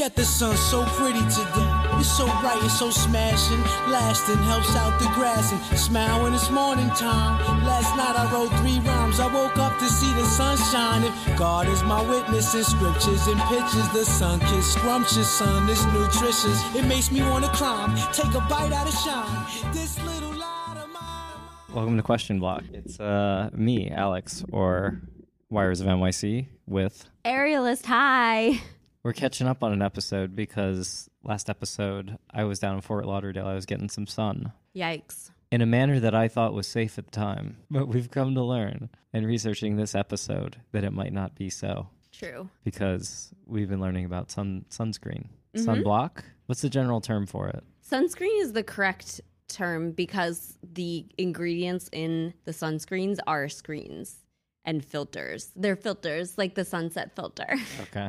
Look at the sun, so pretty today. It's so bright, it's so smashing, lasting, helps out the grass and smile when it's morning time. Last night I wrote three rhymes. I woke up to see the sunshine. If God is my witness in scriptures and pictures, the sun kiss scrumptious, sun is nutritious. It makes me wanna climb, take a bite out of shine. This little light of mine. Welcome to Question Block. It's uh, me, Alex, or Wires of NYC, with. Aerialist, hi. We're catching up on an episode because last episode I was down in Fort Lauderdale. I was getting some sun Yikes. in a manner that I thought was safe at the time. But we've come to learn in researching this episode that it might not be so True. because we've been learning about sun sunscreen. Mm-hmm. Sunblock? What's the general term for it? Sunscreen is the correct term because the ingredients in the sunscreens are screens and filters. They're filters like the sunset filter. Okay.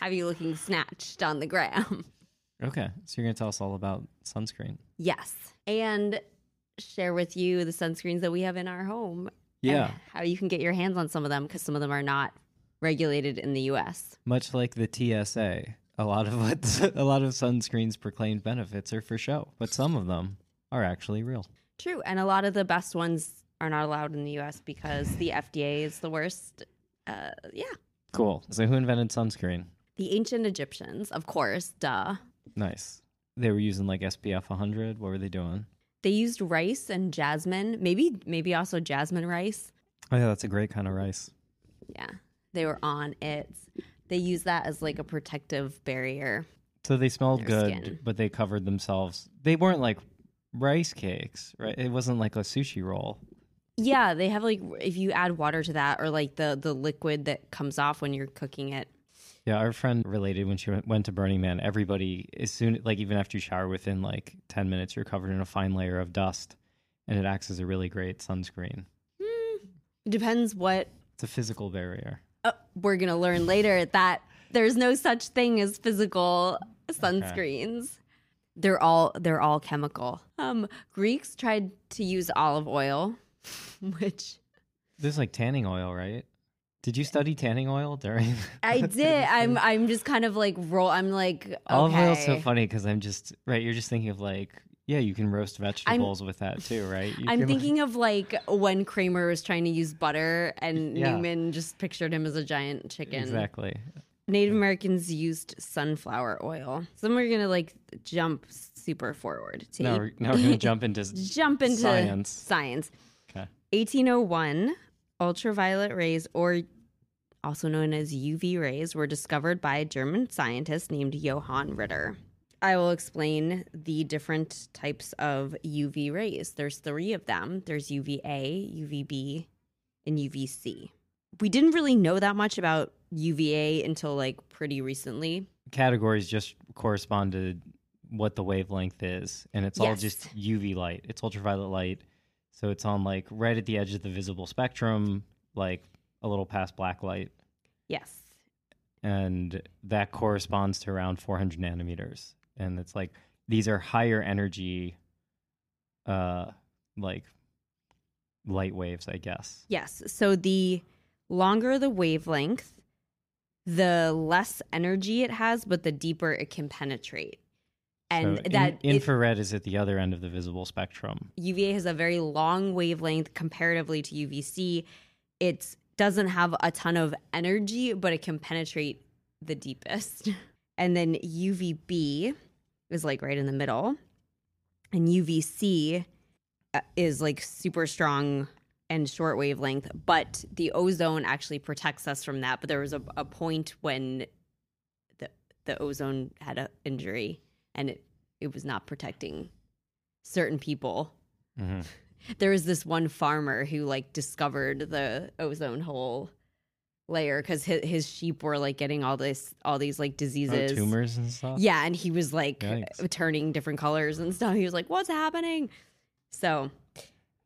Have you looking snatched on the gram? okay. So you're going to tell us all about sunscreen. yes. And share with you the sunscreens that we have in our home. Yeah. how you can get your hands on some of them because some of them are not regulated in the US. Much like the TSA, a lot of what a lot of sunscreens proclaimed benefits are for show, but some of them are actually real. True. And a lot of the best ones are not allowed in the US because the FDA is the worst. Uh, yeah. Cool. So who invented sunscreen? The ancient Egyptians, of course, duh. Nice. They were using like SPF 100. What were they doing? They used rice and jasmine, maybe maybe also jasmine rice. Oh yeah, that's a great kind of rice. Yeah. They were on it. They use that as like a protective barrier. So they smelled good, skin. but they covered themselves. They weren't like rice cakes, right? It wasn't like a sushi roll. Yeah, they have like if you add water to that or like the the liquid that comes off when you're cooking it. Yeah, our friend related when she went, to Burning Man. Everybody, as soon like even after you shower, within like ten minutes, you're covered in a fine layer of dust, and it acts as a really great sunscreen. Depends what It's a physical barrier. uh, we're going to learn later that there's no such thing as physical sunscreens. They're all they're all chemical. Um, Greeks tried to use olive oil, which There's like tanning oil, right? Did you study tanning oil during? I did. I'm I'm just kind of like roll. I'm like okay. Olive oil's so funny because I'm just right. You're just thinking of like, yeah, you can roast vegetables with that too, right? You I'm can- thinking of like when Kramer was trying to use butter and Yeah. Newman just pictured him as a giant chicken. exactly. Native Americans used sunflower oil. So we're gonna like jump super forward to Now we're, now we're gonna jump into jump into science. science. Okay. 1801, ultraviolet rays, or also known as UV rays, were discovered by a German scientist named Johann Ritter. I will explain the different types of UV rays. There's three of them there's UVA, UVB, and UVC. We didn't really know that much about UVA until like pretty recently. Categories just correspond to what the wavelength is, and it's all just UV light. It's ultraviolet light, so it's on like right at the edge of the visible spectrum, like a little past black light, Yes. and that corresponds to around 400 nanometers. And it's like these are higher energy, uh, like light waves, I guess. Yes. So the longer the wavelength, the less energy it has, but the deeper it can penetrate. And So that it- infrared is at the other end of the visible spectrum. UVA has a very long wavelength comparatively to UVC. It doesn't have a ton of energy, but it can penetrate the deepest. And then UVB is like right in the middle. And UVC uh, is like super strong and short wavelength, but the ozone actually protects us from that. But there was a, a point when the the ozone had an injury and it, it was not protecting certain people. hmm There was this one farmer who like discovered the ozone hole layer because his, his sheep were like getting all this all these like Oh, diseases. tumors and stuff. Yeah, and he was like Yikes. turning different colors and stuff. He was like, "What's happening?" So,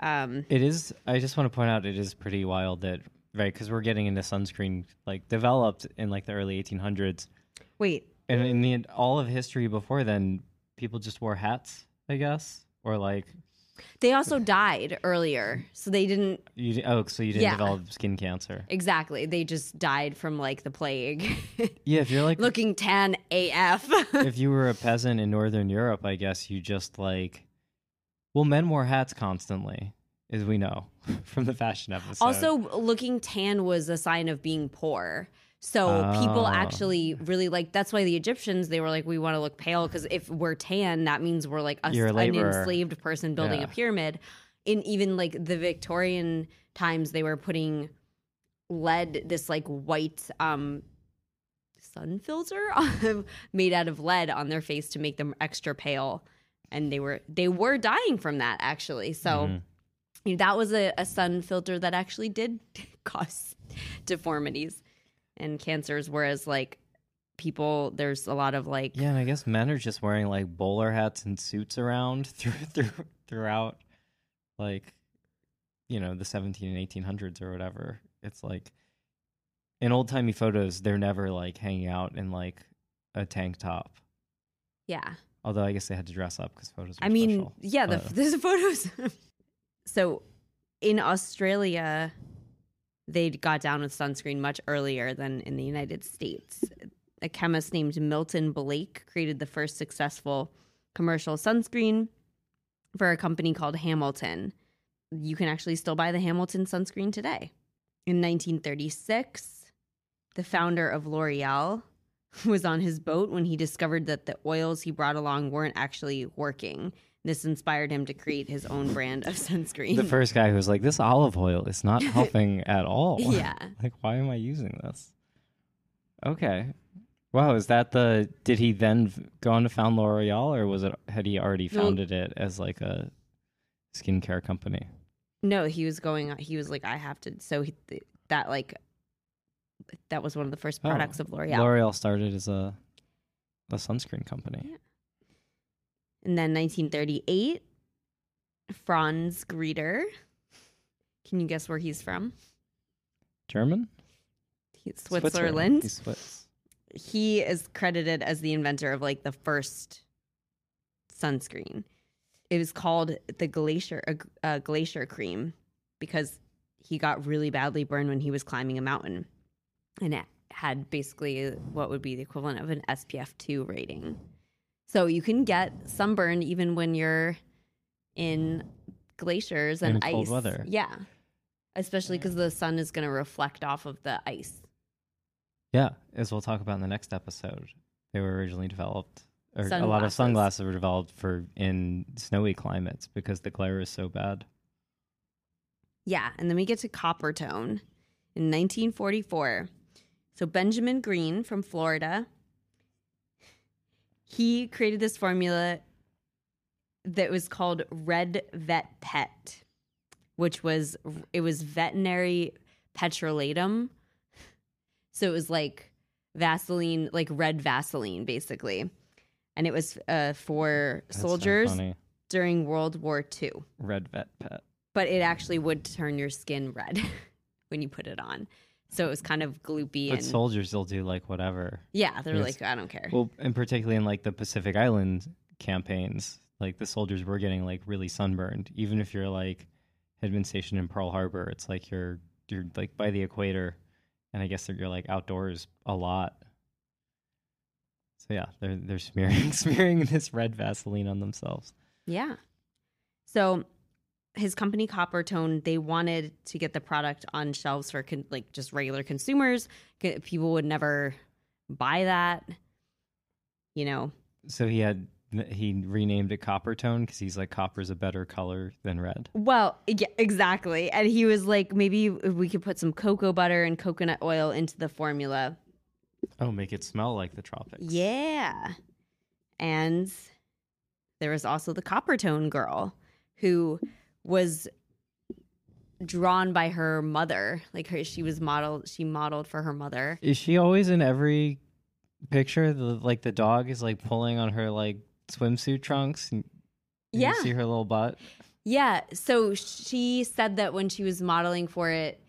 um, It is. I just want to point out it is pretty wild that right because we're getting into sunscreen like developed in like the early 1800s, wait, and in the all of history before then, people just wore hats, I guess, or like They also died earlier, so they didn't You oh, so you didn't Yeah. develop skin cancer? exactly. They just died from like the plague. Yeah, if you're like Looking tan AF. if you were a peasant in northern Europe, I guess you just like well, men wore hats constantly, as we know from the fashion episode. also, looking tan was a sign of being poor. So people Oh. actually really like that's why the Egyptians they were like we want to look pale because if we're tan that means we're like a, a an enslaved person building Yeah. a pyramid. In even like the Victorian times they were putting lead this like white um sun filter made out of lead on their face to make them extra pale and they were they were dying from that actually so Mhm. you know, that was a, a sun filter that actually did cause deformities and cancers whereas like people there's a lot of like Yeah, and I guess men are just wearing like bowler hats and suits around through, through throughout like you know, the 17 and 1800s or whatever. It's like in old-timey photos they're never like hanging out in like a tank top. yeah Although I guess they had to dress up cuz photos were i mean special. yeah the, there's photos so in australia they got down with sunscreen much earlier than in the united states. A chemist named milton blake created the first successful commercial sunscreen for a company called hamilton. You can actually still buy the hamilton sunscreen today. In 1936 the founder of l'oreal was on his boat when he discovered that the oils he brought along weren't actually working. This inspired him to create his own brand of sunscreen. the first guy who was like this olive oil is not helping at all. yeah. like why am I using this? Okay. Wow, is that the did he then go on to found L'Oreal or was it had he already founded it as like a skincare company? No, he was going. He was like, I have to. So he, that like, that was one of the first Oh, products of L'Oreal. L'Oreal started as a a sunscreen company. And then 1938, Franz Greiter. Can you guess where he's from? German? He's Switzerland. He's Swiss. he is credited as the inventor of like the first sunscreen. It was called the glacier uh, uh, glacier cream because he got really badly burned when he was climbing a mountain, and it had basically what would be the equivalent of an SPF two rating. So you can get sunburned even when you're in glaciers and In ice. cold weather. Yeah, especially because the sun is going to reflect off of the ice. Yeah, as we'll talk about in the next episode. They were originally developed or a lot of Sunglasses. sunglasses were developed for in snowy climates because the glare is so bad. Yeah, and then we get to copper tone in 1944. So Benjamin Green from Florida, he created this formula that was called Red Vet Pet, which was it was veterinary petrolatum. So it was like Vaseline, like red Vaseline, basically, and it was uh, for That's soldiers funny. during World War II Red vet pet. but it actually would turn your skin red when you put it on. So it was kind of gloopy But and soldiers will do like whatever. yeah, they're like, I don't care. Well, and particularly in like the Pacific Island campaigns, like the soldiers were getting like really sunburned. Even if you're like had been stationed in Pearl Harbor, it's like you're you're like by the equator, and I guess that you're like outdoors a lot. So yeah, they're they're smearing smearing this red Vaseline on themselves. yeah. So his company Coppertone, they wanted to get the product on shelves for con- like just regular consumers. People would never buy that. You know, So he had he renamed it Copper Tone because he's like copper's a better color than red. Well, yeah, exactly. And he was like, maybe if we could put some cocoa butter and coconut oil into the formula. Oh, make it smell like the tropics. Yeah. And there was also the Coppertone girl who was drawn by her mother. Like her she was modeled she modeled for her mother. Is she always in every picture? The, like the dog is like pulling on her like swimsuit trunks. And, and Yeah. You see her little butt. Yeah, so she said that when she was modeling for it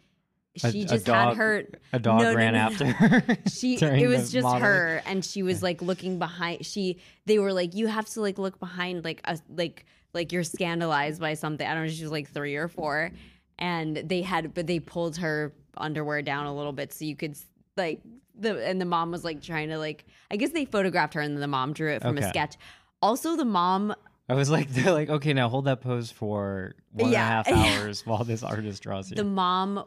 she a just dog- had her A dog no, ran no, no. after her. she it was just modeling. her and she was like looking behind she they were like you have to like look behind like a like like you're scandalized by something. I don't know, she was like three or four, and they had, but they pulled her underwear down a little bit so you could like the and the mom was like trying to like I guess they photographed her and then the mom drew it from a sketch. Also, the mom I was like, they're like, okay, now hold that pose for one and a half hours while this artist draws you. the mom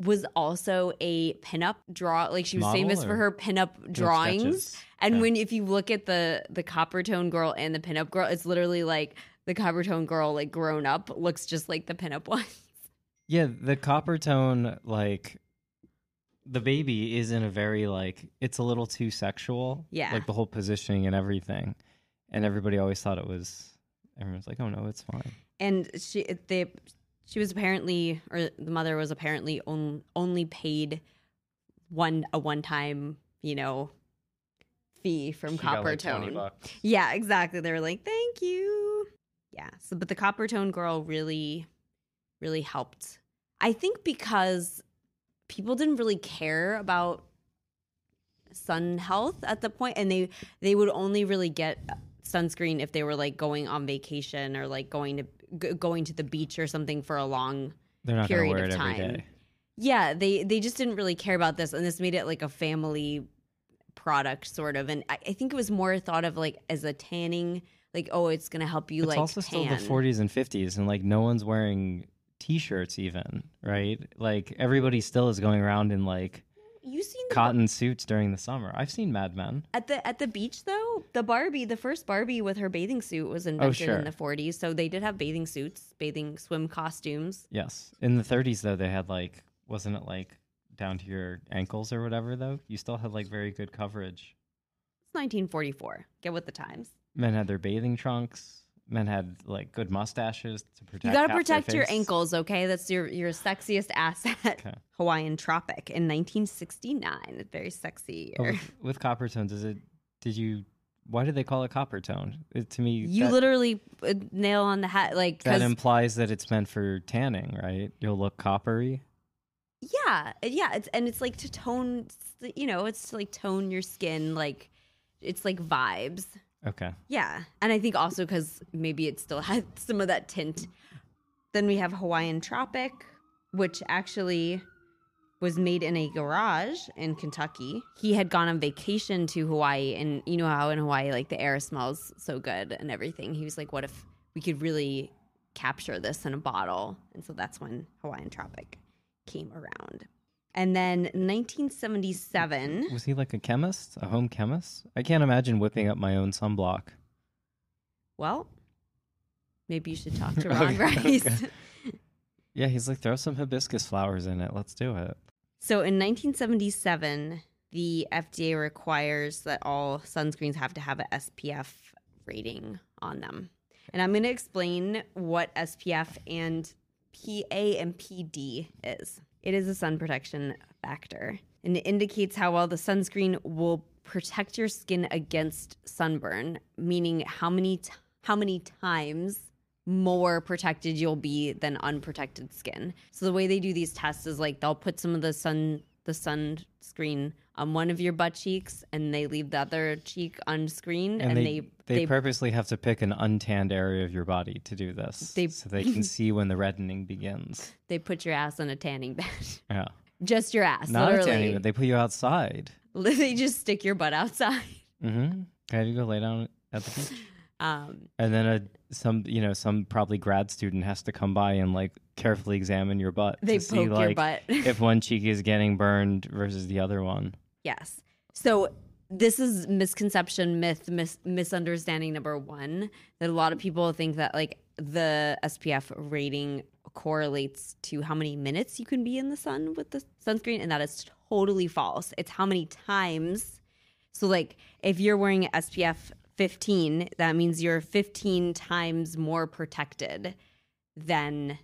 was also a pinup draw like she was Model famous for or her pinup drawings sketches? And Okay. when if you look at the the copper tone girl and the pinup girl it's literally like the copper tone girl like grown up looks just like the pinup one yeah, the copper tone, like the baby is in a very like it's a little too sexual. Yeah. Like the whole positioning and everything. And everybody always thought it was everyone's like, Oh no, it's fine. and she they she was apparently or the mother was apparently on, only paid one a one time you know fee from She copper like, 20 tone. Yeah, exactly. They were like, "Thank you." Yeah. So, but the copper tone girl really, really helped. I think because people didn't really care about sun health at the point, and they they would only really get sunscreen if they were like going on vacation or like going to g- going to the beach or something for a long period of time. yeah, they they just didn't really care about this, and this made it like a family product, sort of. And I, I think it was more thought of like as a tanning, like oh, it's gonna help you it's like also still the 40s and 50s and like no one's wearing t-shirts even right like everybody still is going around in like You seen cotton suits during the summer i've seen mad men at the at the beach though? The Barbie, the first Barbie with her bathing suit was oh, invented Oh, sure. in the 40s, so they did have bathing suits, bathing swim costumes. yes in the 30s though they had like wasn't it like down to your ankles or whatever though you still had like very good coverage It's 1944. Get with the times. men had their bathing trunks men had like good mustaches to protect You got to protect your ankles, okay? That's your your sexiest asset. Okay. Hawaiian Tropic in 1969. Very sexy. Year. with, with copper tones is it did you why did they call it copper tone it, to me You that- literally uh, nail on the hat, like That implies that it's meant for tanning, right? You'll look coppery. Yeah, uh, yeah, it's and it's like to tone, you know, it's to like tone your skin, like it's like vibes. Okay. Yeah, and I think also because maybe it still had some of that tint. Then we have Hawaiian Tropic, which actually was made in a garage in Kentucky. He had gone on vacation to Hawaii, and you know how in Hawaii, like the air smells so good and everything. He was like, "What if we could really capture this in a bottle?" And so that's when Hawaiian Tropic came around. And then 1977. Was he like a chemist, a home chemist? I can't imagine whipping up my own sunblock. Well, maybe you should talk to Ron Okay, Rice. okay. Yeah, he's like, throw some hibiscus flowers in it. Let's do it. So in 1977, the FDA requires that all sunscreens have to have a SPF rating on them. And I'm going to explain what SPF and PA and PD is. It is a sun protection factor, and it indicates how well the sunscreen will protect your skin against sunburn, meaning how many t- how many times more protected you'll be than unprotected skin. So the way they do these tests is like they'll put some of the sun the sunscreen on one of your butt cheeks and they leave the other cheek unscreened and, And, they they, they, purposely have to pick an untanned area of your body to do this. They- so they can see when the reddening begins. they put your ass on a tanning bed. Yeah. Just your ass, Not a tanning, bed they put you outside. they just stick your butt outside. Mm-hmm. Have you go lay down at the beach? Um, And then a some you know some probably grad student has to come by and like carefully examine your butt. they to poke see, your like, butt. if one cheek is getting burned versus the other one. Yes. So this is misconception, myth, mis- misunderstanding number one that a lot of people think that like the SPF rating correlates to how many minutes you can be in the sun with the sunscreen, and that is totally false. It's how many times. So like if you're wearing SPF 15, that means you're 15 times more protected than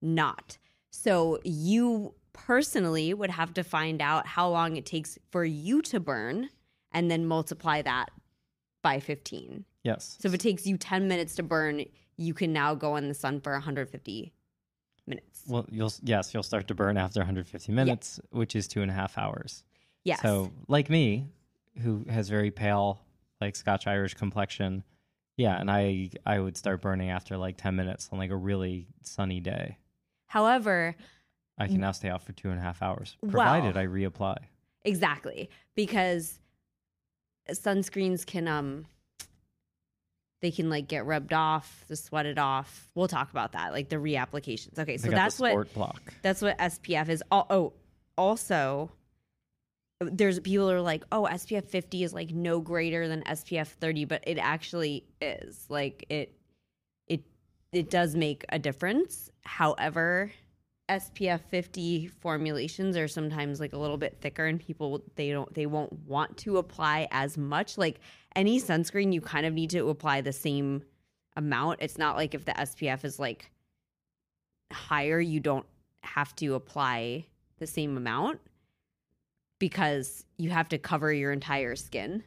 not. So you personally would have to find out how long it takes for you to burn and then multiply that by 15. Yes. So if it takes you 10 minutes to burn, you can now go in the sun for 150 minutes. well, you'll yes, you'll start to burn after 150 minutes, which is two and a half hours. Yes. So, like me, who has very pale, like Scotch Irish complexion, Yeah, and I I would start burning after like ten minutes on like a really sunny day. However, I can now stay out for two and a half hours, Well- provided I reapply. exactly because sunscreens can um they can like get rubbed off, the sweated off. We'll talk about that, like the reapplications. Okay, so that's what block. That's what SPF is. Oh, also, there's people are like, oh, SPF 50 is like no greater than SPF 30, but it actually is. Like it, it, it does make a difference. However, SPF 50 formulations are sometimes like a little bit thicker, and people they don't they won't want to apply as much. Like any sunscreen, you kind of need to apply the same amount. It's not like if the SPF is like higher, you don't have to apply the same amount because you have to cover your entire skin.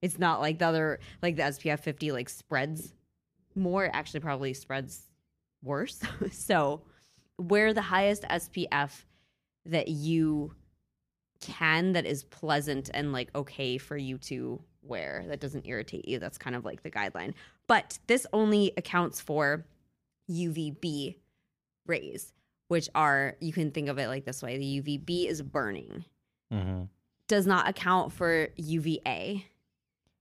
It's not like the other like the SPF 50 like spreads more, it actually probably spreads worse. so, wear the highest SPF that you can that is pleasant and like okay for you to wear that doesn't irritate you. That's kind of like the guideline. But this only accounts for UVB rays, which are, you can think of it like this way the UVB is burning, hmm does not account for UVA,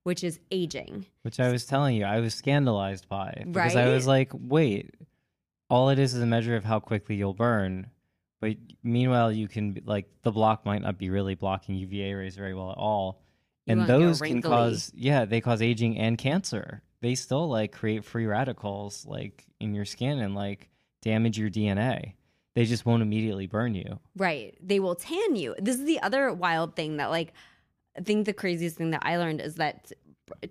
which is aging. Which I was telling you, I was scandalized by because I was like, wait, all it is is a measure of how quickly you'll burn. But meanwhile, you can be- like the block might not be really blocking UVA rays very well at all, You and those can cause yeah, they cause aging and cancer. They still like create free radicals like in your skin and like damage your DNA. They just won't immediately burn you. Right. They will tan you. This is the other wild thing that, like, I think the craziest thing that I learned is that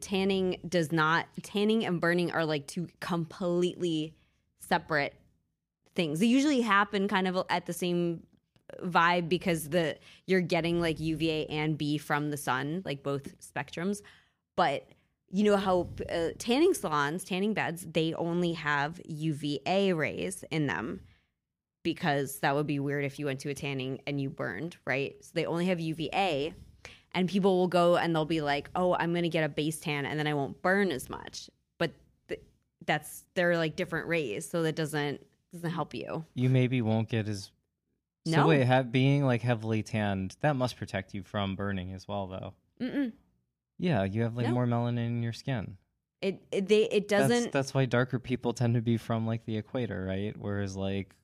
tanning does not, tanning and burning are like two completely separate things. They usually happen kind of at the same vibe because the you're getting like UVA and B from the sun, like both spectrums. But you know how uh, tanning salons, tanning beds, they only have UVA rays in them because that would be weird if you went to a tanning and you burned, right? So they only have UVA, and people will go and they'll be like, "Oh, I'm going to get a base tan, and then I won't burn as much." But th- that's they're like different rays, so that doesn't doesn't help you. You maybe won't get as so No. wait, have, being like heavily tanned that must protect you from burning as well, though. Mm-mm. Yeah, you have like No. more melanin in your skin. It, it they it doesn't. That's, that's why darker people tend to be from like the equator, right? Whereas like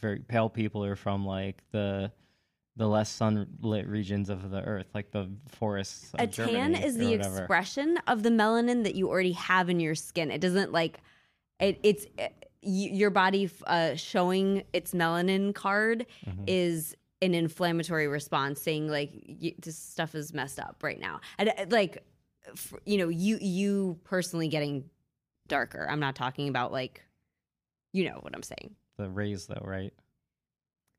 very pale people are from like the the less sunlit regions of the earth, like the forests. Of a tan is the whatever. expression of the melanin that you already have in your skin. It doesn't like it. It's uh, y- your body uh, showing its melanin card Mhm. is an inflammatory response, saying like y- this stuff is messed up right now, and uh, like you know you you personally getting darker. I'm not talking about like you know what I'm saying. The raise though, right?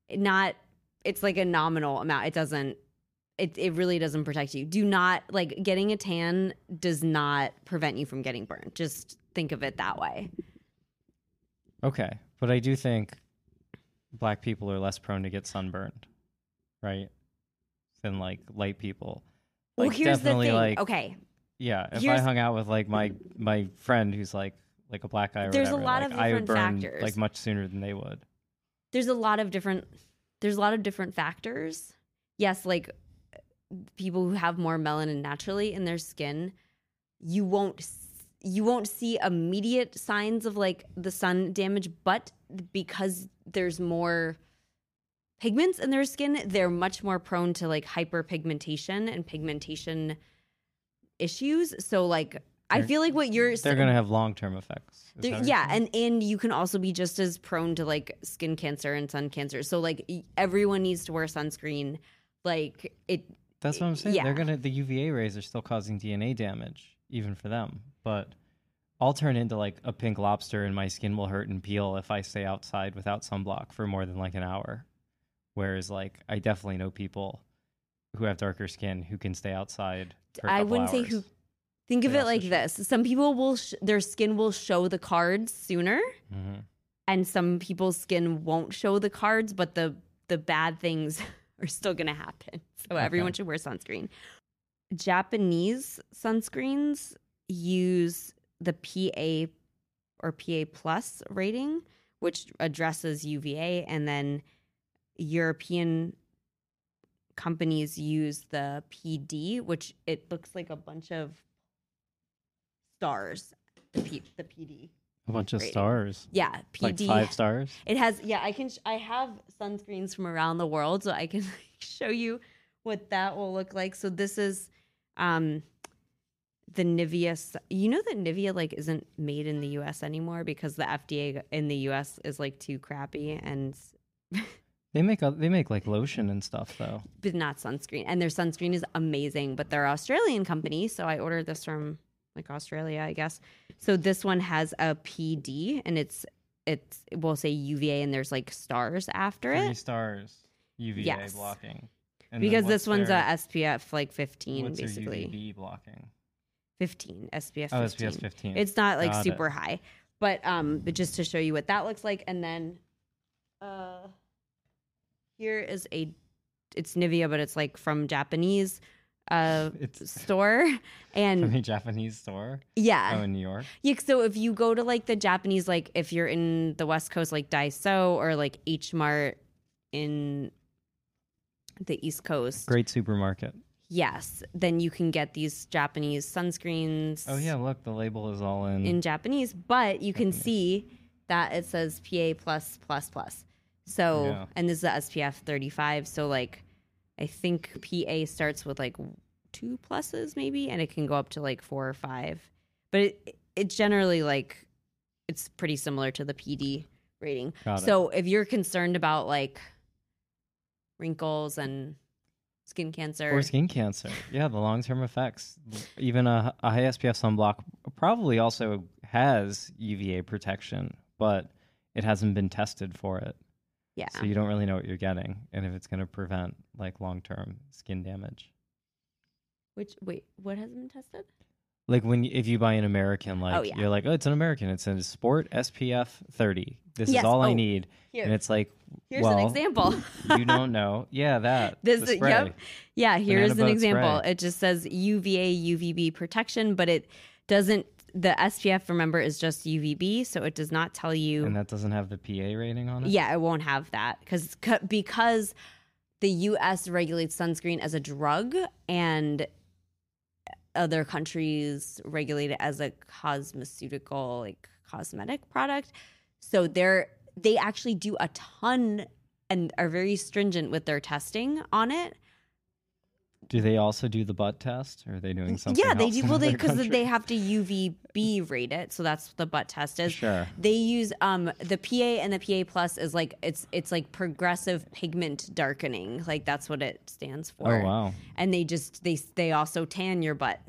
Not it's like a nominal amount. It doesn't. It, it really doesn't protect you. Do not like getting a tan does not prevent you from getting burned. Just think of it that way. Okay, but I do think black people are less prone to get sunburned, right? Than like light people. well, Like, here's the thing. Like, okay, Yeah, if I hung out with like my my friend who's like like a black guy or There's a whatever, lot like, of different burn factors. like much sooner than they would. there's a lot of different there's a lot of different factors yes like people who have more melanin naturally in their skin you won't you won't see immediate signs of like the sun damage but because there's more pigments in their skin they're much more prone to like hyperpigmentation and pigmentation issues so like i feel like what you're saying They're gonna have long term effects. Is there- that yeah, and and you can also be just as prone to like skin cancer and sun cancer. So like everyone needs to wear sunscreen. Like it, that's what I'm saying. yeah. They're gonna the UVA rays are still causing DNA damage even for them. But I'll turn into like a pink lobster and my skin will hurt and peel if I stay outside without sunblock for more than like an hour. Whereas like I definitely know people who have darker skin who can stay outside. For a I wouldn't say who. Think of They it like show- this: some people will sh- their skin will show the cards sooner, Mhm. and some people's skin won't show the cards, but the the bad things are still going to happen. So everyone should wear sunscreen. Japanese sunscreens use the PA or PA plus rating, which addresses UVA, and then European companies use the PD, which it looks like a bunch of stars. The P, the PD. A bunch of Rating. stars. Yeah, PD. Like five stars. It has yeah, I can sh- I have sunscreens from around the world so I can show you what that will look like. So this is um the Nivea you know that Nivea like isn't made in the US anymore because the FDA in the US is like too crappy and They make a, they make like lotion and stuff though. but not sunscreen. And their sunscreen is amazing, but they're Australian company, so I ordered this from like Australia, I guess. So this one has a PD and it's it's it will say UVA and there's like stars after Three it. stars UVA Yes. blocking. And because this one's their- a SPF like 15 what's their basically. UVB blocking. 15 SPF 15. Oh, SPS 15. It's not like Got it. super high. But um but just to show you what that looks like and then uh here is a it's Nivea but it's like from Japanese uh It's store from and a Japanese store. yeah. Oh, in New York. Yeah, so if you go to like the Japanese, like if you're in the West Coast, like Daiso or like H Mart in the East Coast, Great supermarket. yes, then you can get these Japanese sunscreens. Oh yeah, look, the label is all in. in Japanese, but you can see that it says PA plus plus plus. So Yeah. and this is a SPF 35. So like I think PA starts with like two pluses maybe, and it can go up to like four or five. But it it's generally like it's pretty similar to the PD rating. So if you're concerned about like wrinkles and skin cancer, or skin cancer. Yeah, the long term effects. Even a, a high SPF sunblock probably also has UVA protection, but it hasn't been tested for it. Yeah. So you don't really know what you're getting and if it's going to prevent like long term skin damage. Which wait, what hasn't been tested? Like when if you buy an American, oh, like Oh, yeah. you're like, oh, it's an American. It's a Sport SPF 30. This Yes. is all I Oh, need. Here, And it's like, here's well, an example. you don't know. Yeah, that. This the yep. spray. Yeah, here's an example. spray. It just says UVA UVB protection, but it doesn't the SPF remember is just UVB, so it does not tell you And that doesn't have the PA rating on it. Yeah, it won't have that cuz because the US regulates sunscreen as a drug and other countries regulate it as a cosmeceutical like cosmetic product. So they're they actually do a ton and are very stringent with their testing on it. Do they also do the butt test, or are they doing something? yeah, they do. Well, they because they have to UVB rate it, so that's what the butt test is. Sure. They use um the PA and the PA plus is like it's it's like progressive pigment darkening, like that's what it stands for. Oh wow. And they just they they also tan your butt.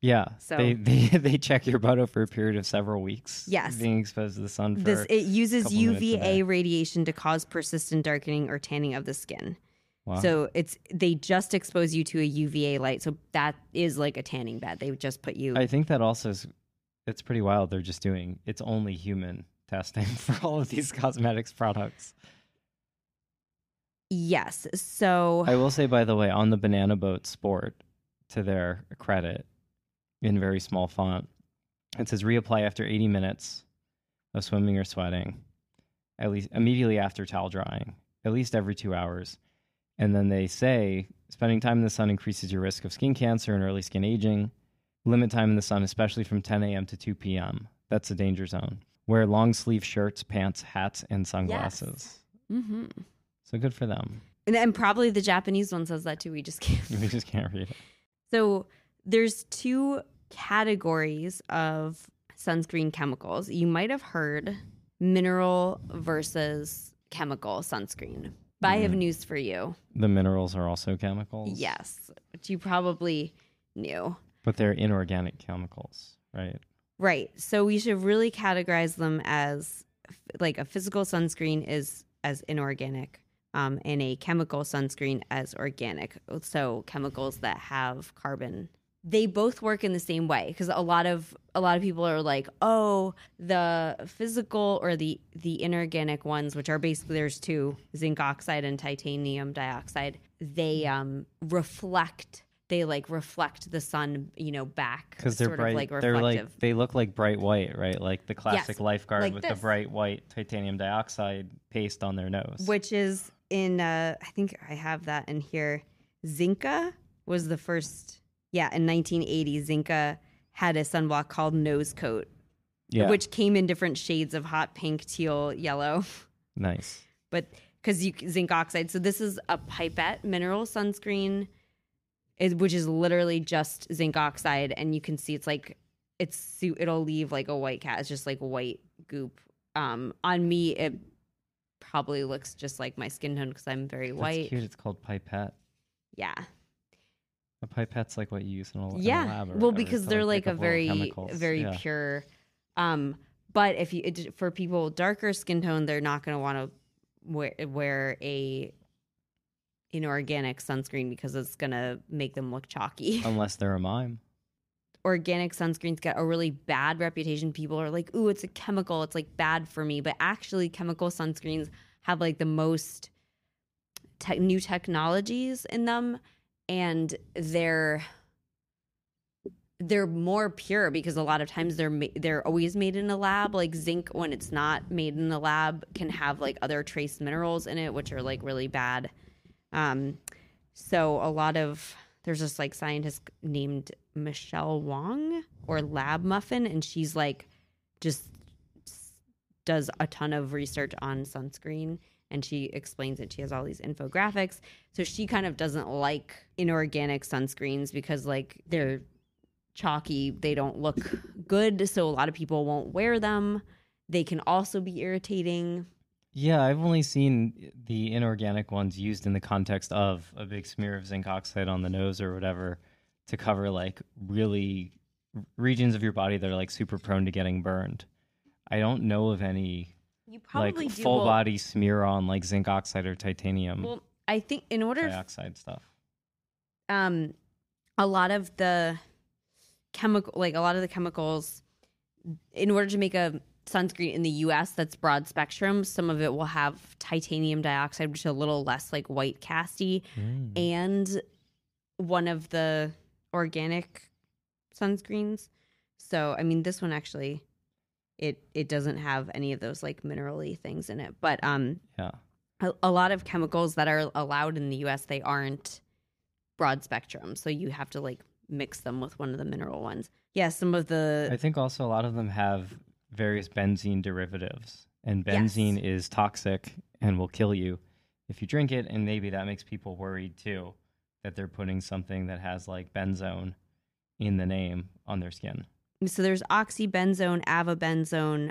Yeah. So- they, they they check your butt over a period of several weeks. Yes. Being exposed to the sun for This it uses couple minutes a UVA radiation to cause persistent darkening or tanning of the skin. Wow. So it's they just expose you to a UVA light, so that is like a tanning bed. They just put you. I think that also is it's pretty wild. They're just doing it's only human testing for all of these cosmetics products. yes. So I will say, by the way, on the Banana Boat Sport, to their credit, in very small font, it says reapply after 80 minutes of swimming or sweating, at least immediately after towel drying, at least every two hours. And then they say spending time in the sun increases your risk of skin cancer and early skin aging. Limit time in the sun, especially from 10 a.m. to 2 p.m. That's a danger zone. Wear long sleeve shirts, pants, hats, and sunglasses. Mhm. So good for them. and, and probably the Japanese one says that too. We just can't. We just can't read it. So there's two categories of sunscreen chemicals. You might have heard mineral versus chemical sunscreen. But I have news for you. The minerals are also chemicals. Yes, which you probably knew. But they're inorganic chemicals, right? Right. So we should really categorize them as like a physical sunscreen is as inorganic, um, and a chemical sunscreen as organic. So chemicals that have carbon. They both work in the same way because a lot of a lot of people are like, oh, the physical or the the inorganic ones, which are basically there's two zinc oxide and titanium dioxide. They um, reflect they like reflect the sun, you know, back because they're bright. of like they're like they look like bright white, right? Like the classic lifeguard like with this. the bright white titanium dioxide paste on their nose. which is in uh I think I have that in here. Zinka was the first yeah, in 1980 Zinka had a sunblock called Nose Coat, yeah, which came in different shades of hot pink, teal, yellow. nice. But cuz you zinc oxide. So this is a pipette mineral sunscreen is which is literally just zinc oxide and you can see it's like it's it'll leave like a white cat. It's just like white goop. Um on me it probably looks just like my skin tone because I'm very That's white. cute. It's called pipette. Yeah. A pipette's like what you use in a, in a Yeah. lab. Or Well, because they're like a very very Yeah. pure um but if you it, for people with darker skin tone, they're not going to want to wear, wear a inorganic sunscreen because it's going to make them look chalky. unless they're a mime. Organic sunscreens get a really bad reputation. People are like, "Ooh, it's a chemical. It's like bad for me." But actually, chemical sunscreens have like the most tech new technologies in them, and they're they're more pure because a lot of times they're ma- they're always made in a lab. Like zinc, when it's not made in the lab, can have like other trace minerals in it, which are like really bad. Um, so a lot of there's this like scientist named Michelle Wong or Lab Muffin, and she's like just does a ton of research on sunscreen and she explains it. She has all these infographics. So she kind of doesn't like inorganic sunscreens because like they're chalky, they don't look good, so a lot of people won't wear them. They can also be irritating. Yeah, I've only seen the inorganic ones used in the context of a big smear of zinc oxide on the nose or whatever to cover like really regions of your body that are like super prone to getting burned. I don't know of any You probably like do full body smear on like zinc oxide or titanium Well, I think in order dioxide stuff. um a lot of the chemical like a lot of the chemicals in order to make a sunscreen in the US that's broad spectrum some of it will have titanium dioxide which is a little less like white casty Mm. and one of the organic sunscreens so i mean this one actually it it doesn't have any of those like minerally things in it but um Yeah. a, a lot of chemicals that are allowed in the US they aren't broad spectrum so you have to like mix them with one of the mineral ones yeah some of the I think also a lot of them have various benzene derivatives, and Yes. benzene is toxic and will kill you if you drink it. And maybe that makes people worried too that they're putting something that has like benzone in the name on their skin. So there's oxybenzone avobenzone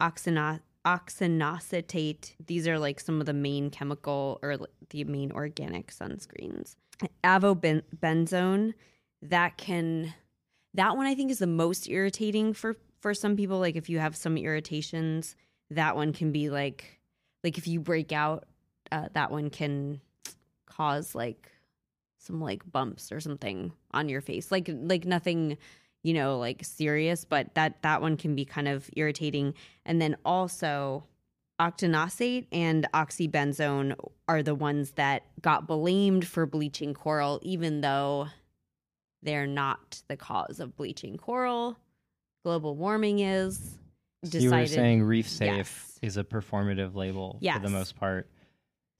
oxyno- oxynocetate these are like some of the main chemical or the main organic sunscreens. Avobenzone that can that one i think is the most irritating for for some people. Like if you have some irritations that one can be like like if you break out uh, that one can cause like some like bumps or something on your face. Like like nothing you know like serious but that that one can be kind of irritating and then also octinoxate and oxybenzone are the ones that got blamed for bleaching coral even though they're not the cause of bleaching coral global warming is So you were saying reef safe Yes. is a performative label for the most part.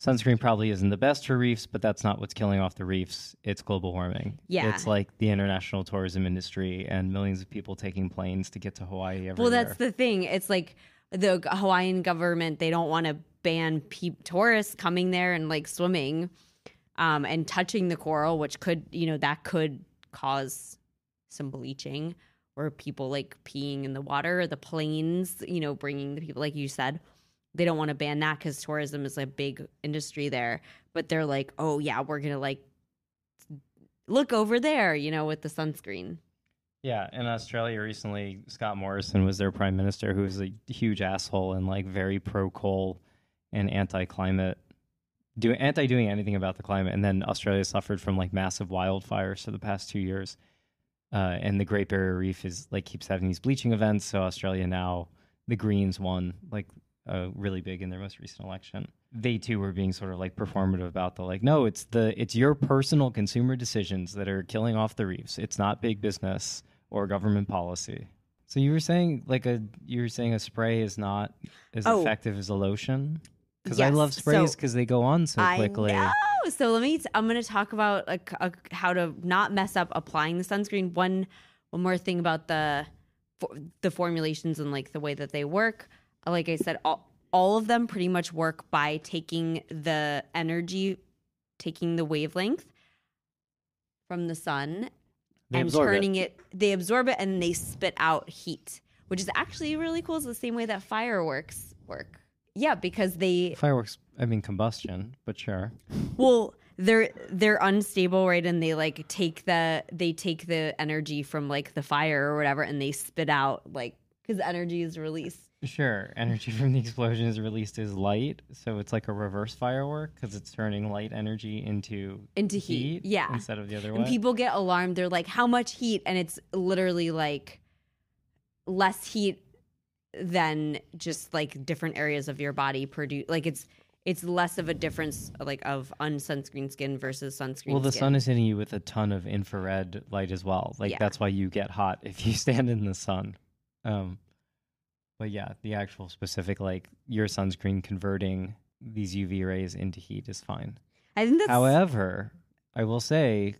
Sunscreen probably isn't the best for reefs, but that's not what's killing off the reefs. It's global warming. Yeah. It's like the international tourism industry and millions of people taking planes to get to Hawaii every Well, that's the thing. It's like the Hawaiian government, they don't want to ban pe- tourists coming there and like swimming um, and touching the coral, which could, you know, that could cause some bleaching or people like peeing in the water, or the planes, you know, bringing the people, like you said. They don't want to ban that because tourism is a big industry there. But they're like, oh, yeah, we're to like look over there, you know, with the sunscreen. Yeah, in Australia recently, Scott Morrison was their prime minister, who was a huge asshole and like very pro coal and anti climate, do anti doing anything about the climate. And then Australia suffered from like massive wildfires for the past two years, uh, and the Great Barrier Reef is like keeps having these bleaching events. So Australia now, the Greens won like uh, really big in their most recent election. They too were being sort of like performative about the like, no, it's the it's your personal consumer decisions that are killing off the reefs. It's not big business or government policy. So you were saying like a you were saying a spray is not as Oh. effective as a lotion because I love Yes, sprays so because they go on so I quickly. know. So let me. T- I'm going to talk about like how to not mess up applying the sunscreen. One one more thing about the for, the formulations and like the way that they work. Like I said, all all of them pretty much work by taking the energy, taking the wavelength from the sun They and absorb it. turning it. They absorb it and they spit out heat, which is actually really cool. It's the same way that fireworks work. Yeah, because they Fireworks, I mean combustion, but sure. well, they're they're unstable, right? And they like take the they take the energy from like the fire or whatever, and they spit out like because energy is released. Sure, energy from the explosion is released as light, so it's like a reverse firework because it's turning light energy into Into heat, yeah. instead of the other And way. people get alarmed. They're like, "How much heat?" And it's literally like less heat than just like different areas of your body produce. Like it's it's less of a difference like of unsunscreen skin versus sunscreen. well, the skin. sun is hitting you with a ton of infrared light as well. Like Yeah. that's why you get hot if you stand in the sun. Um, but yeah, the actual specific like your sunscreen converting these UV rays into heat is fine. I think that's However, I will say,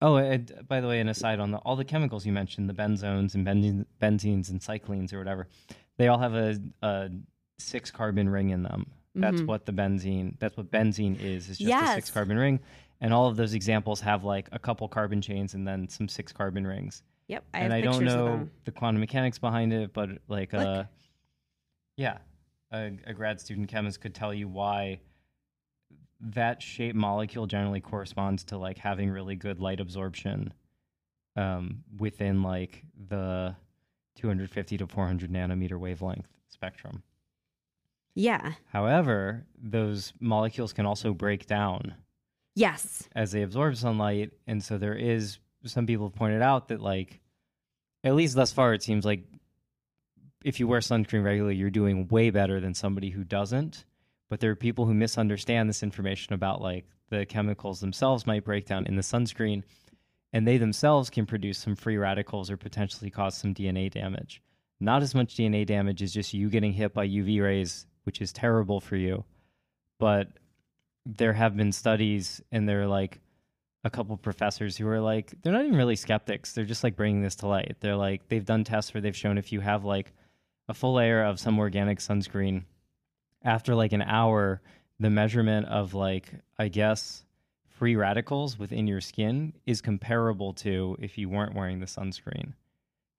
oh, and by the way, an aside on the, all the chemicals you mentioned, the benzones and benzene, benzenes and cyclenes or whatever, they all have a, a six carbon ring in them. That's Mhm. what the benzene. That's what benzene is. It's just a six carbon ring, and all of those examples have like a couple carbon chains and then some six carbon rings. Yep, I and I don't know the quantum mechanics behind it, but like, Look. uh, yeah, a, a grad student chemist could tell you why that shape molecule generally corresponds to like having really good light absorption um, within like the 250 to 400 nanometer wavelength spectrum. Yeah. However, those molecules can also break down Yes. as they absorb sunlight and so there is some people have pointed out that like at least thus far it seems like if you wear sunscreen regularly you're doing way better than somebody who doesn't. But there are people who misunderstand this information about like the chemicals themselves might break down in the sunscreen and they themselves can produce some free radicals or potentially cause some DNA damage. Not as much DNA damage as just you getting hit by UV rays which is terrible for you. But there have been studies and they're like a couple professors who are like they're not even really skeptics. They're just like bringing this to light. They're like they've done tests where they've shown if you have like a full layer of some organic sunscreen after like an hour the measurement of like i guess free radicals within your skin is comparable to if you weren't wearing the sunscreen.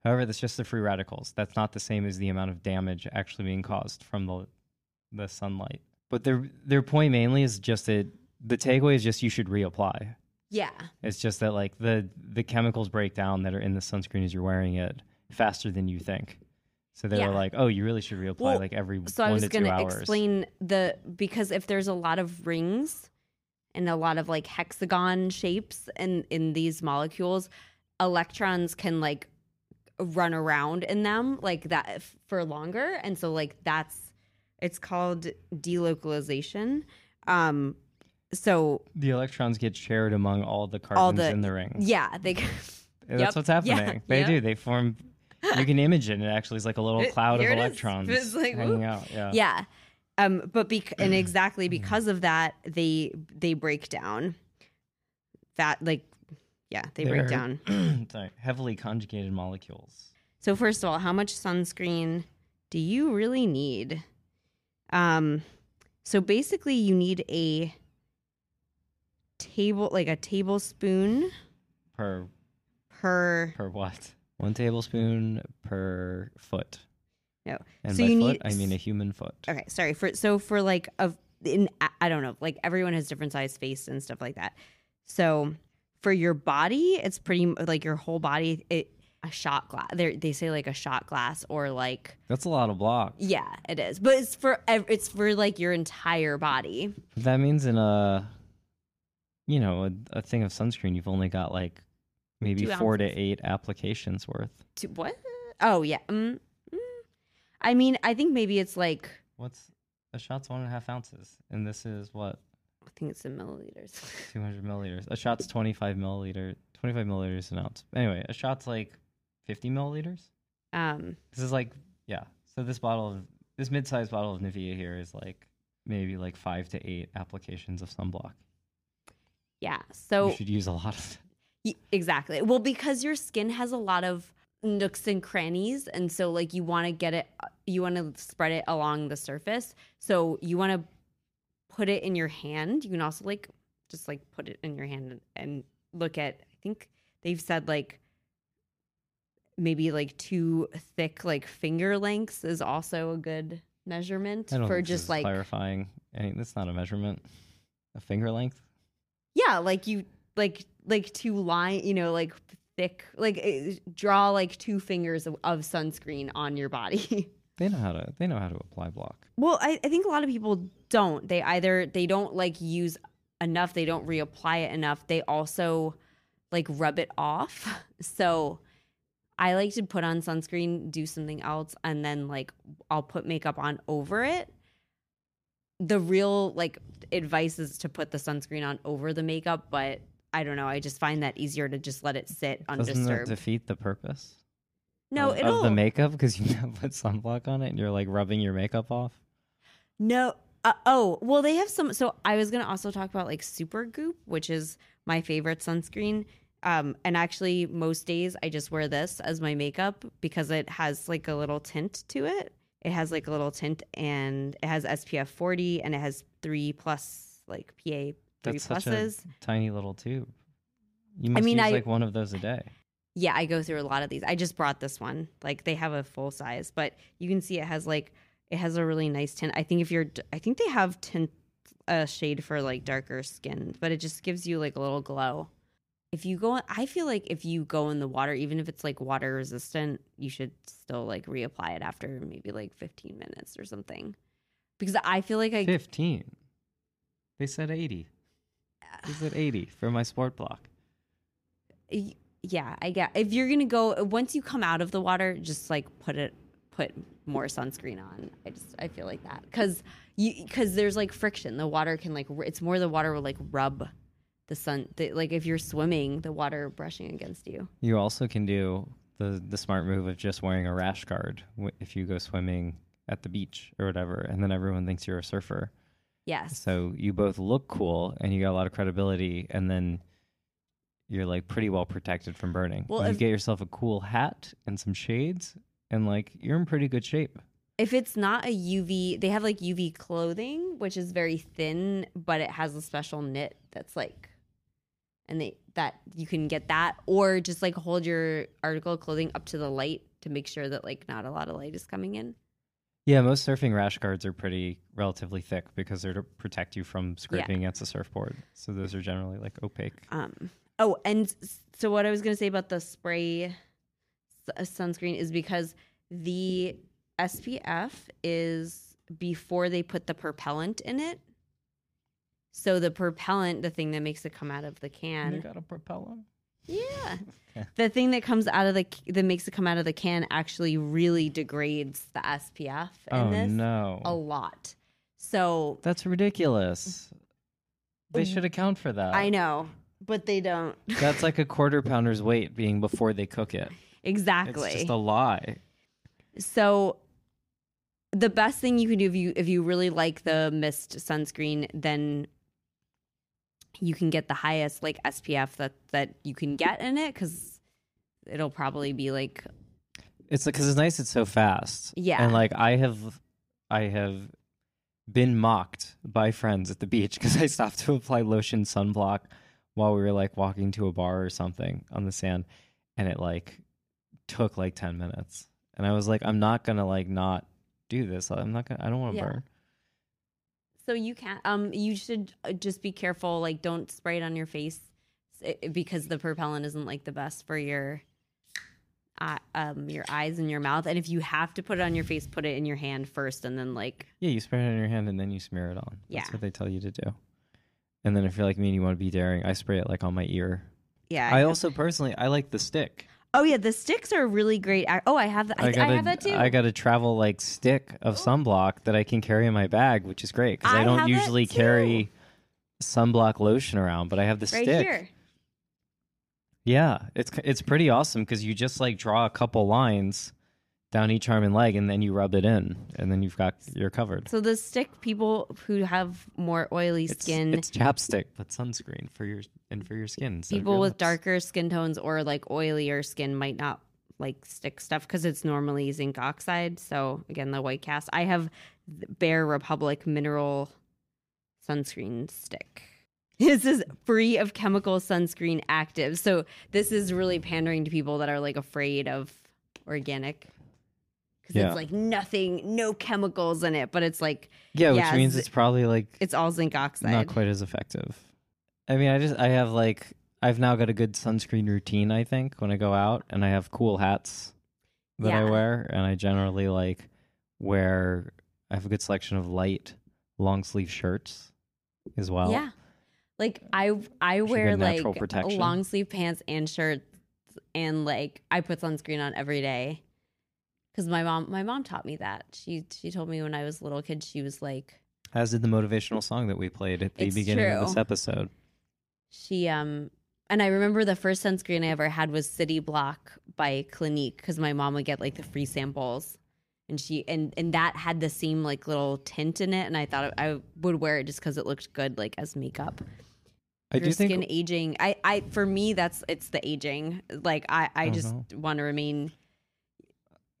However that's just the free radicals. That's not the same as the amount of damage actually being caused from the the sunlight. But their their point mainly is just that the takeaway is just you should reapply Yeah. it's just that like the the chemicals break down that are in the sunscreen as you're wearing it faster than you think. So they Yeah. were like, "Oh, you really should reapply Well, like every So I one was to two going to hours." explain the because if there's a lot of rings and a lot of like hexagon shapes in in these molecules, electrons can like run around in them like that f- for longer, and so like that's it's called delocalization. Um, so the electrons get shared among all the carbons the- in the ring. yeah, they. That's yep, what's yeah, happening. They yep. do. They form. You can image it. and It actually is like a little It- cloud of here electrons It's like, hanging whoop. out. Yeah. yeah um but bec- and exactly because of that they they break down that like yeah they break They're- down sorry, heavily conjugated molecules. so first of all how much sunscreen do you really need um so basically you need a table like a tablespoon Per per per what? One tablespoon per foot. No. And So by you foot, need- I mean a human foot. okay sorry for so for like a in I- don't know like everyone has different size face and stuff like that so for your body it's pretty like your whole body it a shot glass they they say like a shot glass or like That's a lot of blocks. yeah it is but it's for ev- it's for like your entire body That means in a, you know, a, a thing of sunscreen, you've only got like maybe Two four to eight applications worth. to what oh yeah mm, mm. i mean i think maybe it's like What's a shot's one and a half ounces, and this is what I think it's in milliliters. 200 milliliters. A shot's 25 milliliter, 25 milliliters an ounce. Anyway, a shot's like 50 milliliters. Um, This is like yeah. So this bottle of this mid-sized bottle of Nivea here is like maybe like five to eight applications of sunblock. Yeah. So you should use a lot of. Exactly. Well, because your skin has a lot of nooks and crannies, and so like you want to get it, uh, you want to spread it along the surface. So you want to put it in your hand. You can also like just like put it in your hand and, look at. I think they've said like maybe like two thick like finger lengths is also a good measurement I for just like clarifying. Any, that's not a measurement. A finger length. Yeah, like you like like two line, you know, like thick, like eh, draw like two fingers of, of sunscreen on your body. They know how to. They know how to apply block. well, I, I think a lot of people don't. They either they don't like use enough, they don't reapply it enough. They also like rub it off. So I like to put on sunscreen, do something else, and then like I'll put makeup on over it. The real like advice is to put the sunscreen on over the makeup, but I don't know. I just find that easier to just let it sit Doesn't that undisturbed. defeat the purpose? no, of, it'll of the makeup because you now put sunblock on it and you're like rubbing your makeup off. No. Uh, oh, well, they have some. So I was going to also talk about like Supergoop, which is my favorite sunscreen. Um, and actually, most days I just wear this as my makeup because it has like a little tint to it. It has like a little tint and it has SPF 40 and it has three plus like PA three That's such a pluses. tiny little tube. You must mean, use I- like one of those a day. Yeah, I go through a lot of these. I just brought this one. Like they have a full size, but you can see it has like it has a really nice tint. I think if you're I think they have tint a shade for like darker skin, but it just gives you like a little glow. If you go I feel like if you go in the water even if it's like water resistant, you should still like reapply it after maybe like 15 minutes or something. Because I feel like I 15. They said 80. They said 80 for my sport block. Yeah, I get. If you're gonna go once you come out of the water, just like put it, put more sunscreen on. I just I feel like that because you because there's like friction. The water can like it's more the water will like rub the sun. The, like if you're swimming, the water brushing against you. You also can do the the smart move of just wearing a rash guard if you go swimming at the beach or whatever, and then everyone thinks you're a surfer. Yes. So you both look cool and you got a lot of credibility, and then you're like pretty well protected from burning. Well, if, you get yourself a cool hat and some shades, and like you're in pretty good shape. if it's not a UV, they have like UV clothing, which is very thin, but it has a special knit that's like, and they that you can get that, or just like hold your article of clothing up to the light to make sure that like not a lot of light is coming in. Yeah, most surfing rash guards are pretty relatively thick because they're to protect you from scraping against the surfboard. So those are generally like opaque. Um. Oh, and so what I was gonna say about the spray uh, sunscreen is because the SPF is before they put the propellant in it. So the propellant, the thing that makes it come out of the can, You got a propeller? yeah, the thing that comes out of the that makes it come out of the can actually really degrades the SPF in Oh this no, a lot. So that's ridiculous. They should account for that. Mm. I know, but they don't That's like a quarter pounder's weight being before they cook it. exactly. It's just a lie. So the best thing you can do if you if you really like the mist sunscreen, then you can get the highest like SPF that that you can get in it because it'll probably be like It's because it's nice. It's so fast. Yeah. and like I have, I have been mocked by friends at the beach because I stopped to apply lotion sunblock while we were like walking to a bar or something on the sand, and it like took like ten minutes, and I was like, I'm not gonna like not do this. I'm not gonna. I don't want to Yeah. burn. So you can't um you should uh, just be careful like don't spray it on your face eh, because the propellant isn't like the best for your uh, um your eyes and your mouth and if you have to put it on your face put it in your hand first and then like Yeah, you spray it on your hand and then you smear it on. Yeah. That's what they tell you to do. And then if you're like me and you want to be daring, I spray it like on my ear. yeah I also personally I like the stick. Oh yeah, the sticks are really great. I- Oh, I have that. I, I, got have a, that too. I got a travel like stick of sunblock that I can carry in my bag, which is great because I, I don't usually carry sunblock lotion around, but I have the right stick. here. Yeah, it's it's pretty awesome because you just like draw a couple lines down each arm and leg, and then you rub it in, and then you've got you're covered. So the stick people who have more oily It's, skin, it's chapstick, but sunscreen for your and for your skin. instead of people your with lips. darker skin tones or like oilier skin might not like stick stuff because it's normally zinc oxide. So again, the white cast. I have the Bare Republic mineral sunscreen stick. This is free of chemical sunscreen active. So this is really pandering to people that are like afraid of organic. Because Yeah. it's like nothing, no chemicals in it, but it's like Yeah, which yeah, means it's probably like it's all zinc oxide. not quite as effective. I mean, I just I have like I've now got a good sunscreen routine. I think when I go out, and I have cool hats that I wear, and I generally like wear. I have a good selection of light long sleeve shirts as well. Yeah. Like I I wear like protection. long sleeve pants and shirts and like I put sunscreen on every day. Cuz my mom my mom taught me that. She she told me when I was a little kid she was like As did the motivational song that we played at the beginning of this episode. she um and I remember the first sunscreen I ever had was City Block by Clinique cuz my mom would get like the free samples. And she and and that had the same like little tint in it and I thought I would wear it just cuz it looked good like as makeup. I your do skin think aging. I, I, for me, that's it's the aging. Like I, I Oh, just want to remain.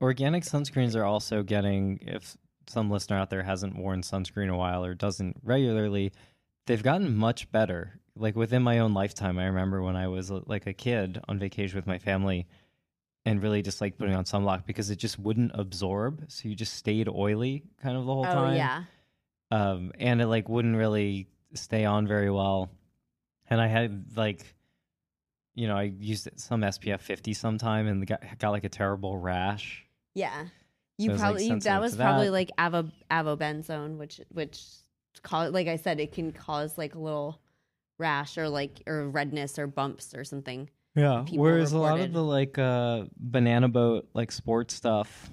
Organic sunscreens are also getting if some listener out there hasn't worn sunscreen a while or doesn't regularly they've gotten much better like within my own lifetime i remember when i was like a kid on vacation with my family and really just like putting on sunblock because it just wouldn't absorb so you just stayed oily kind of the whole Oh time yeah, um, and it like wouldn't really stay on very well. And I had like, you know, I used some SPF 50 sometime and got, got like a terrible rash. Yeah. You I was, like, probably that was to probably like avo avobenzone, which which cause like I said, it can cause like a little rash or like or redness or bumps or something. Yeah. people Whereas a lot of the like uh, banana boat like sports stuff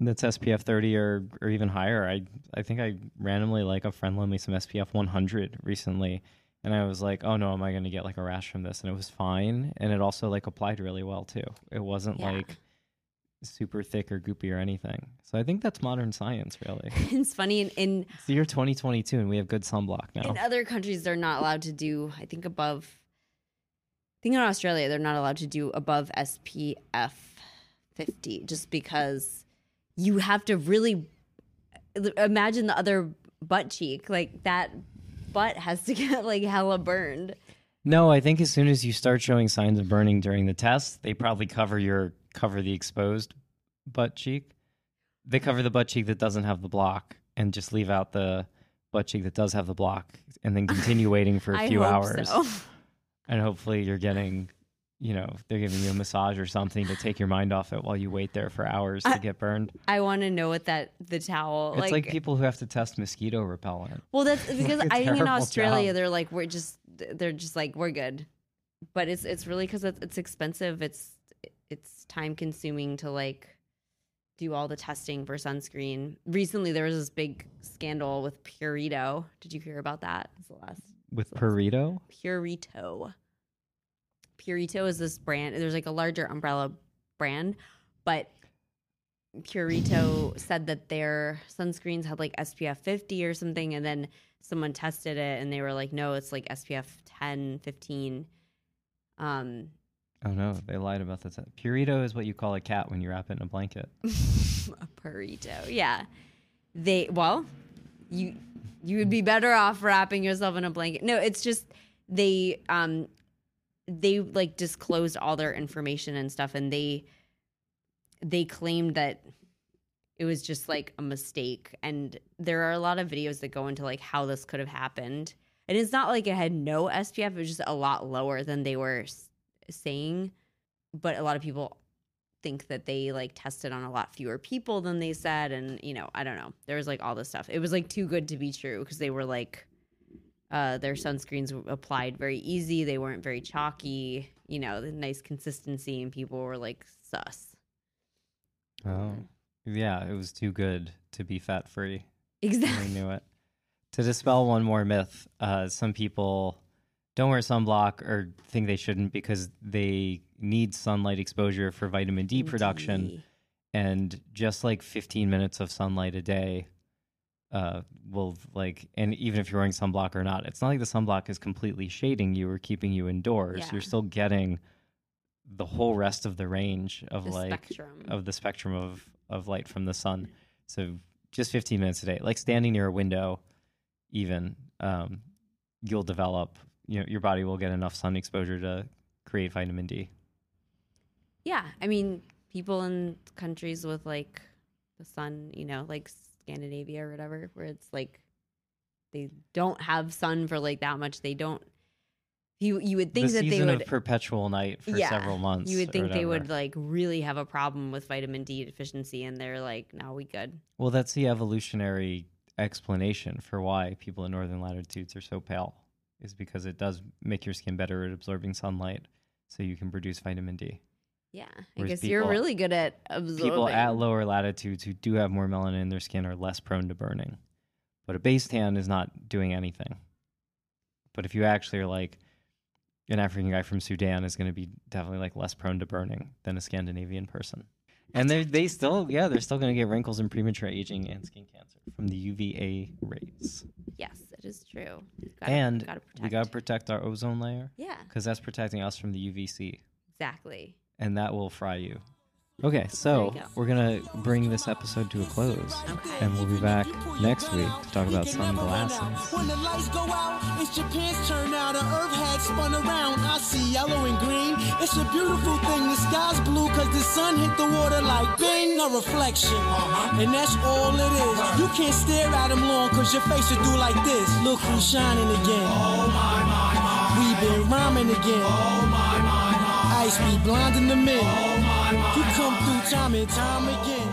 that's SPF 30 or or even higher, I I think I randomly like a friend loaned me some SPF 100 recently. And I was like, oh no, am I going to get like a rash from this? And it was fine. And it also like applied really well too. It wasn't Yeah. like super thick or goopy or anything. So I think that's modern science, really. it's funny in, in it's the year 2022 and we have good sunblock now. in other countries they're not allowed to do. I think above. I think in Australia they're not allowed to do above SPF fifty, just because you have to really imagine the other butt cheek like that butt has to get like hella burned No, I think as soon as you start showing signs of burning during the test, they probably cover your cover the exposed butt cheek. They cover the butt cheek that doesn't have the block and just leave out the butt cheek that does have the block and then continue waiting for a few hours. so. And hopefully you're getting, you know, they're giving you a massage or something to take your mind off it while you wait there for hours to get burned. I want to know what that the towel It's like, people who have to test mosquito repellent. Well, that's because I think in Australia job. they're like we're just they're just like we're good, but it's it's really because it's, it's expensive. It's it's time consuming to like do all the testing for sunscreen. Recently, there was this big scandal with Purito. Did you hear about that? It's the last With Purito? Purito. Purito is this brand. There's like a larger umbrella brand, but Purito said that their sunscreens had like SPF 50 or something, and then someone tested it and they were like, no, it's like SPF 10, 15. Um, Oh no, they lied about this. Purito is what you call a cat when you wrap it in a blanket. a burrito. Yeah. They well, you you would be better off wrapping yourself in a blanket. No, it's just they um they like disclosed all their information and stuff and they they claimed that it was just like a mistake and there are a lot of videos that go into like how this could have happened. And it's not like it had no SPF, it was just a lot lower than they were saying. But a lot of people think that they like tested on a lot fewer people than they said and you know i don't know there was like all this stuff it was like too good to be true because they were like uh their sunscreens applied very easy they weren't very chalky you know, the nice consistency, and people were like sus. Oh, yeah, it was too good to be fat free. Exactly. I knew it. To dispel one more myth, uh, some people don't wear sunblock or think they shouldn't because they need sunlight exposure for vitamin D production. D. And just like 15 minutes of sunlight a day uh, will, like, and even if you're wearing sunblock or not, it's not like the sunblock is completely shading you or keeping you indoors. Yeah. You're still getting the whole rest of the range of The like spectrum. of the spectrum of of light from the sun. So just 15 minutes a day, like standing near a window, even um, you'll develop. You know, your body will get enough sun exposure to create vitamin D. Yeah, I mean, people in countries with like the sun, you know, like Scandinavia or whatever, where it's like they don't have sun for like that much. They don't. You you would think the that they would. of perpetual night for yeah, several months. You would think they would like really have a problem with vitamin D deficiency, and they're like, "No, we good." Well, that's the evolutionary explanation for why people in northern latitudes are so pale. Is because it does make your skin better at absorbing sunlight, so you can produce vitamin D. Yeah, I Whereas guess you're really good at absorbing. people at lower latitudes who do have more melanin in their skin are less prone to burning. But a base tan is not doing anything. But if you actually are like an African guy from Sudan is going to be definitely like less prone to burning than a Scandinavian person. And they they still yeah, they're still going to get wrinkles and premature aging and skin cancer from the UVA rays. yes, it is true. Gotta, and gotta we got to protect our ozone layer yeah, cuz that's protecting us from the UVC exactly. and that will fry you. Okay, so go. we're gonna bring this episode to a close, Okay. and we'll be back next week to talk about sunglasses. When the lights go out, it's Japan's turn now. The earth had spun around. I see yellow and green. It's a beautiful thing. The sky's blue cause the sun hit the water like bing, a reflection. And that's all it is. You can't stare at him long cause your face will do like this. Look who's shining again. We been rhyming again. Ice be blinding the men. You come through time and time again.